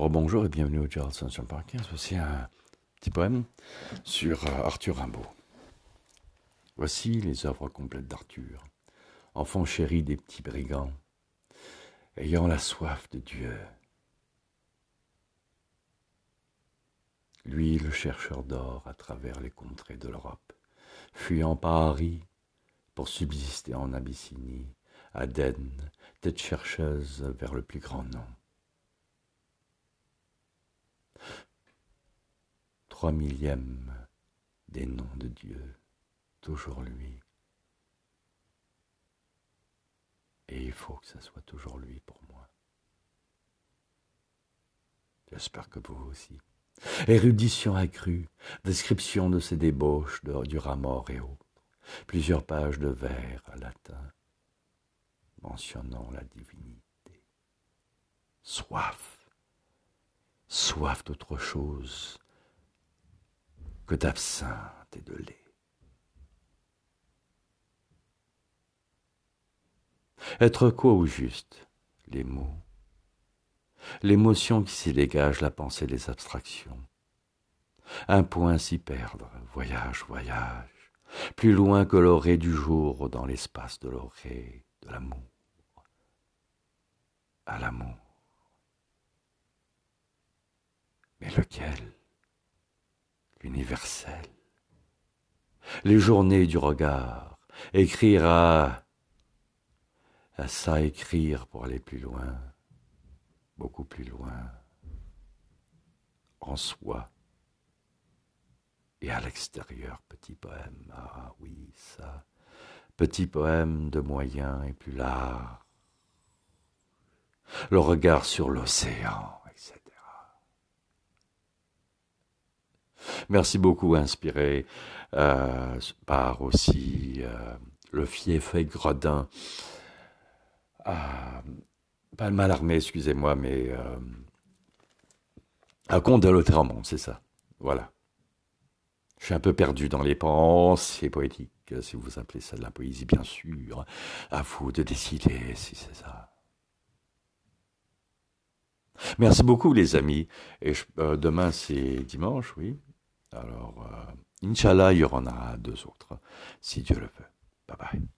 Oh, bonjour et bienvenue au Gerald Sunshine Parking. Voici un petit poème sur euh, Arthur Rimbaud. Voici les œuvres complètes d'Arthur, enfant chéri des petits brigands, ayant la soif de Dieu. Lui, le chercheur d'or à travers les contrées de l'Europe, fuyant Paris pour subsister en Abyssinie, Aden, tête chercheuse vers le plus grand nom. Trois des noms de Dieu, toujours lui. Et il faut que ça soit toujours lui pour moi. J'espère que vous aussi. Érudition accrue, description de ses débauches de, du mort et autres, plusieurs pages de vers latin mentionnant la divinité. Soif, soif d'autre chose que d'absinthe et de lait. Être quoi au juste? Les mots. L'émotion qui s'y dégage, la pensée des abstractions. Un point s'y perdre, voyage, voyage, plus loin que l'orée du jour dans l'espace de l'orée de l'amour. À l'amour. Mais lequel? Les journées du regard. Écrire à à ça écrire pour aller plus loin, beaucoup plus loin, en soi et à l'extérieur, petit poème, ah oui, ça, petit poème de moyen et plus large, le regard sur l'océan, Merci beaucoup, inspiré euh, par aussi euh, le fief et Gredin pas le Malarmé, excusez-moi, mais euh, un de Lautréamont, c'est ça. Voilà. Je suis un peu perdu dans les pensées poétiques, si vous appelez ça de la poésie, bien sûr. À vous de décider si c'est ça. Merci beaucoup, les amis. Et euh, demain, c'est dimanche, oui. Alors, euh, Inch'Allah, il y en aura deux autres, si Dieu le veut. Bye bye.